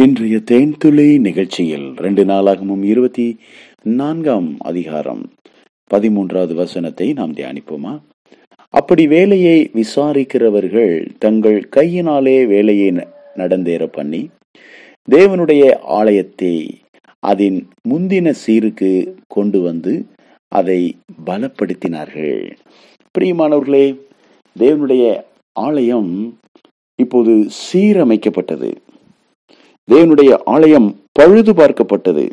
இன்றைய தேன்துளி நிகழ்ச்சியில் ரெண்டு நாளாகவும் இருபத்தி நான்காம் அதிகாரம் பதிமூன்றாவது வசனத்தை நாம் தியானிப்போமா? அப்படி வேலையை விசாரிக்கிறவர்கள் தங்கள் கையினாலே வேலையை ந- நடந்தேற பண்ணி தேவனுடைய ஆலயத்தை அதன் முந்தின சீருக்கு கொண்டு வந்து அதை பலப்படுத்தினார்கள். பிரியமானவர்களே தேவனுடைய ஆலயம் இப்போது சீரமைக்கப்பட்டது. தேவனுடைய ஆலயம் பழுது பார்க்கப்பட்டது.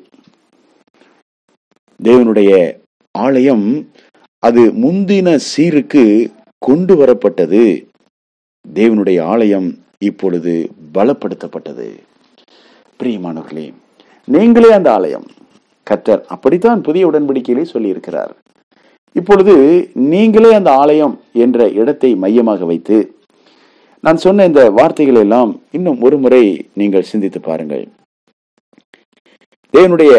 தேவனுடைய ஆலயம் அது முந்தின சீருக்கு கொண்டு வரப்பட்டது. தேவனுடைய ஆலயம் இப்பொழுது பலப்படுத்தப்பட்டது. பிரியமானவர்களே நீங்களே அந்த ஆலயம். கத்தர் அப்படித்தான் புதிய உடன்படிக்கையிலே சொல்லியிருக்கிறார். இப்பொழுது நீங்களே அந்த ஆலயம் என்ற இடத்தை மையமாக வைத்து நான் சொன்ன இந்த வார்த்தைகள் எல்லாம் இன்னும் ஒரு முறை நீங்கள் சிந்தித்து பாருங்கள். தேவனுடைய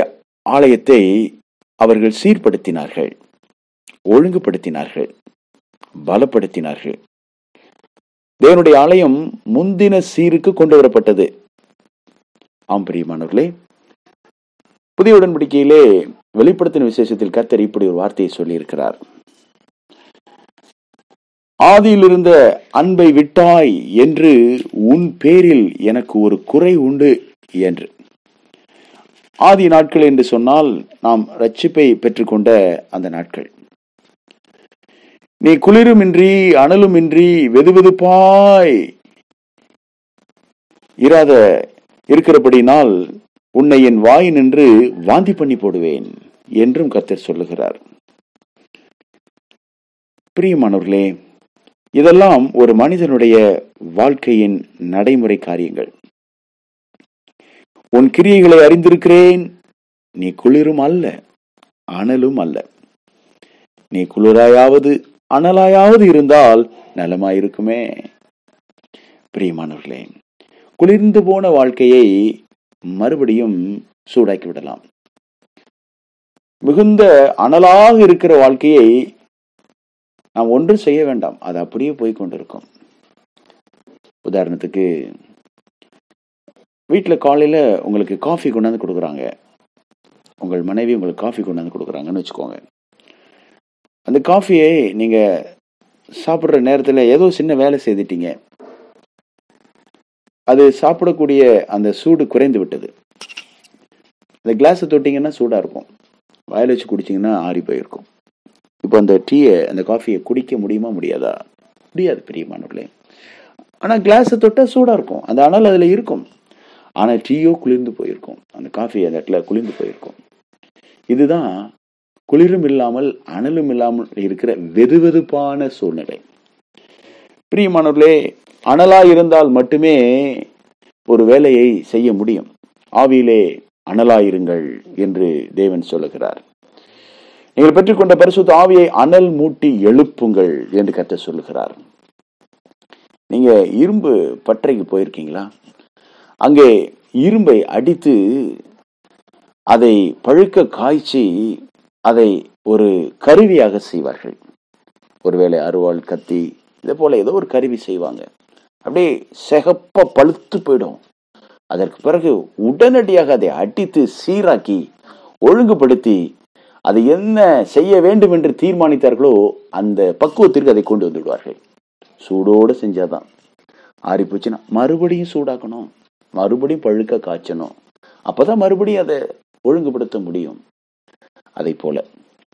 ஆலயத்தை அவர்கள் சீர்படுத்தினார்கள் ஒழுங்குபடுத்தினார்கள் பலப்படுத்தினார்கள். தேவனுடைய ஆலயம் முந்தின சீருக்கு கொண்டு வரப்பட்டது. ஆம் பிரியமானவர்களே புதிய உடன்படிக்கையிலே வெளிப்படுத்தின விசேஷத்தில் கத்தர் இப்படி ஒரு வார்த்தையை சொல்லியிருக்கிறார். ஆதியில் இருந்த அன்பை விட்டாய் என்று உன் பேரில் எனக்கு ஒரு குறை உண்டு என்று. ஆதி நாட்கள் என்று சொன்னால் நாம் ரட்சிப்பை பெற்றுக்கொண்ட அந்த நாட்கள். நீ குளிருமின்றி அனலுமின்றி வெதுவெதுப்பாய் இராத இருக்கிறபடினால் உன்னை என் வாய் நின்று வாந்தி பண்ணி போடுவேன் என்றும் கர்த்தர் சொல்லுகிறார். பிரியமானவர்களே இதெல்லாம் ஒரு மனிதனுடைய வாழ்க்கையின் நடைமுறை காரியங்கள். உன் கிரியைகளை அறிந்திருக்கிறேன். நீ குளிரும் அல்ல அனலும் அல்ல. நீ குளிராயாவது அனலாயாவது இருந்தால் நலமாயிருக்குமே. பிரியமானவர்களே குளிர்ந்து போன வாழ்க்கையை மறுபடியும் சூடாக்கி விடலாம். மிகுந்த அனலாக இருக்கிற வாழ்க்கையை நாம் ஒன்றும் செய்ய வேண்டாம். அது அப்படியே போய் கொண்டிருக்கும். உதாரணத்துக்கு வீட்டில் காலையில் உங்களுக்கு காஃபி கொண்டாந்து கொடுக்குறாங்க. உங்கள் மனைவி உங்களுக்கு காஃபி கொண்டாந்து கொடுக்குறாங்கன்னு வச்சுக்கோங்க. அந்த காஃபியை நீங்கள் சாப்பிட்ற நேரத்தில் ஏதோ சின்ன வேலை செய்துட்டீங்க. அது சாப்பிடக்கூடிய அந்த சூடு குறைந்து விட்டது. அந்த கிளாஸை தொட்டிங்கன்னா சூடாக இருக்கும். வாயில் வச்சு குடிச்சிங்கன்னா ஆறி போயிருக்கும். இப்போ அந்த டீயை அந்த காஃபியை குடிக்க முடியுமா முடியாதா? முடியாது பிரியமானவர்களே ஆனால் கிளாஸை தொட்டால் சூடாக இருக்கும். அந்த அனல் அதில் இருக்கும். ஆனால் டீயோ குளிர்ந்து போயிருக்கும். அந்த காஃபி அந்த இடத்துல குளிர்ந்து போயிருக்கும். இதுதான் குளிரும் இல்லாமல் அனலும் இல்லாமல் இருக்கிற வெதுவெதுப்பான சூழ்நிலை. பிரியமானவர்களே அனலாக இருந்தால் மட்டுமே ஒரு வேலையை செய்ய முடியும். ஆவியிலே அனலாயிருங்கள் என்று தேவன் சொல்லுகிறார். நீங்கள் பெற்றுக்கொண்ட பரிசுத்த ஆவியை அனல் மூட்டி எழுப்புங்கள் என்று கத்த சொல்லுகிறார். நீங்க இரும்பு பற்றைக்கு போயிருக்கீங்களா? அங்கே இரும்பை அடித்து அதை பழுக்க காய்ச்சி அதை ஒரு கருவியாக செய்வார்கள். ஒருவேளை அருவாள் கத்தி இதே போல ஏதோ ஒரு கருவி செய்வாங்க. அப்படியே செகப்ப பழுத்து போயிடும். அதற்கு பிறகு உடனடியாக அதை அடித்து சீராக்கி ஒழுங்குபடுத்தி அது என்ன செய்ய வேண்டும் என்று தீர்மானித்தார்களோ அந்த பக்குவத்திற்கு அதை கொண்டு வந்து விடுவார்கள் சூடோடு செஞ்சாதான். ஆறி போச்சுன்னா மறுபடியும் சூடாக்கணும். மறுபடியும் பழுக்க காய்ச்சணும். அப்பதான் மறுபடியும் அதை ஒழுங்குபடுத்த முடியும். அதை போல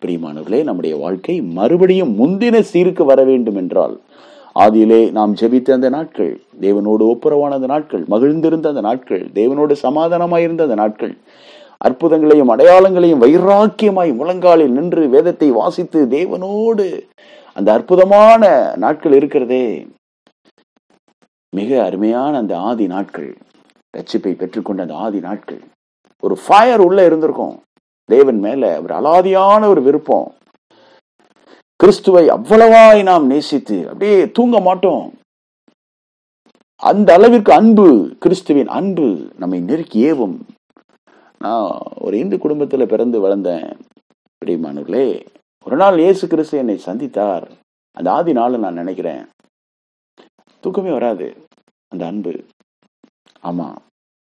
பிரியமானவர்களே நம்முடைய வாழ்க்கை மறுபடியும் முந்தின சீருக்கு வர வேண்டும் என்றால் ஆதியிலே நாம் ஜெபித்த அந்த நாட்கள் தேவனோடு ஒப்புரவான அந்த நாட்கள் மகிழ்ந்திருந்த அந்த நாட்கள் தேவனோடு சமாதானமாயிருந்த அந்த நாட்கள் அற்புதங்களையும் அடையாளங்களையும் வைராக்கியமாய் முழங்காலில் நின்று வேதத்தை வாசித்து தேவனோடு அந்த அற்புதமான நாட்கள் இருக்கிறதே. மிக அருமையான அந்த ஆதி நாட்கள் ரட்சிப்பை பெற்றுக்கொண்ட அந்த ஆதி நாட்கள். ஒரு ஃபயர் உள்ள இருந்திருக்கும். தேவன் மேல ஒரு அலாதியான ஒரு விருப்பம். கிறிஸ்துவை அவ்வளவாய் நாம் நேசித்து அப்படியே தூங்க மாட்டோம். அந்த அளவிற்கு அன்பு கிறிஸ்துவின் அன்பு நம்மை நெருக்கி ஏவும். நான் ஒரு இந்து குடும்பத்தில் பிறந்து வளர்ந்தேன். பிரியமானவர்களே ஒரு நாள் இயேசு கிறிஸ்து என்னை சந்தித்தார். அந்த ஆதி நாள் நான் நினைக்கிறேன். தூக்கமே வராது அந்த அன்பு. ஆமா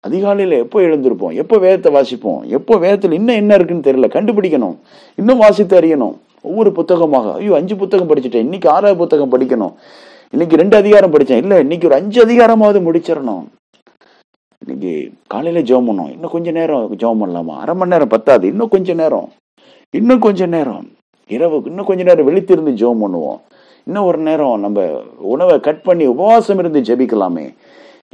அதிகாலையில் எப்போ எழுந்திருப்போம்? எப்போ வேதத்தை வாசிப்போம்? எப்போ வேதத்தில் இன்னும் என்ன இருக்குன்னு தெரியல. கண்டுபிடிக்கணும். இன்னும் வாசித்து அறியணும். ஒவ்வொரு புத்தகமாக ஐயோ அஞ்சு புத்தகம் படிச்சுட்டேன். இன்னைக்கு ஆறாவது புத்தகம் படிக்கணும். இன்னைக்கு ரெண்டு அதிகாரம் படித்தேன் இல்லை இன்னைக்கு ஒரு அஞ்சு அதிகாரமாவது முடிச்சிடணும். இன்னைக்கு காலையில ஜெபம் பண்ணோம் இன்னும் கொஞ்ச நேரம் ஜெபம் பண்ணலாமா அரை மணி நேரம் பத்தாது. இன்னும் கொஞ்ச நேரம். இன்னும் கொஞ்ச நேரம். இரவு இன்னும் கொஞ்ச நேரம் வெளித்திருந்து ஜோம் பண்ணுவோம். இன்னும் ஒரு நேரம் நம்ம உணவை கட் பண்ணி உபவாசம் இருந்து ஜெபிக்கலாமே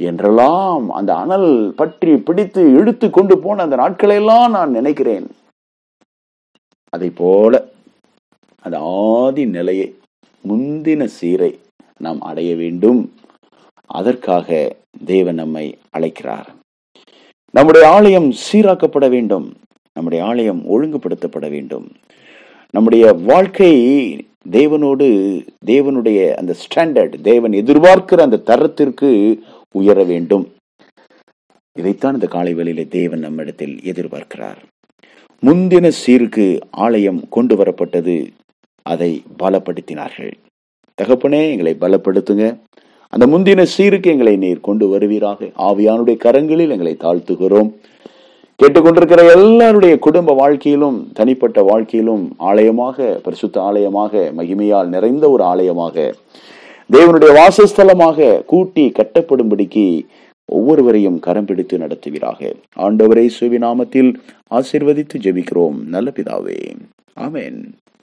என்றெல்லாம் அந்த அனல் பற்றி பிடித்து இழுத்து கொண்டு போன அந்த நாட்களையெல்லாம் நான் நினைக்கிறேன். அதை போல அந்த ஆதி நிலையை முந்தின சீரை நாம் அடைய வேண்டும். அதற்காக தேவன் நம்மை அழைக்கிறார். நம்முடைய ஆலயம் சீராக்கப்பட வேண்டும். நம்முடைய ஆலயம் ஒழுங்குபடுத்தப்பட வேண்டும். நம்முடைய வாழ்க்கை தேவனோடு தேவனுடைய அந்த ஸ்டாண்டர்ட் தேவன் எதிர்பார்க்கிற அந்த தரத்திற்கு உயர வேண்டும். இதைத்தான் இந்த காலை வேளையிலே தேவன் நம்மிடத்தில் எதிர்பார்க்கிறார். முந்தின சீருக்கு ஆலயம் கொண்டு வரப்பட்டது அதை பலப்படுத்தினார்கள். தகப்பனே எங்களை பலப்படுத்துங்க. அந்த முந்தின சீருக்கு எங்களை நீர் கொண்டு வருவீராக. ஆவியானுடைய கரங்களில் எங்களை தாழ்த்துகிறோம். கேட்டுக்கொண்டிருக்கிற எல்லாருடைய குடும்ப வாழ்க்கையிலும் தனிப்பட்ட வாழ்க்கையிலும் ஆலயமாக பரிசுத்த ஆலயமாக மகிமையால் நிறைந்த ஒரு ஆலயமாக தேவனுடைய வாசஸ்தலமாக கூட்டி கட்டப்படும்படிக்கு ஒவ்வொருவரையும் கரம் பிடித்து நடத்துவீராக. ஆண்டவரை சுவிநாமத்தில் ஆசிர்வதித்து ஜெபிக்கிறோம். நல்ல பிதாவே. ஆமேன்.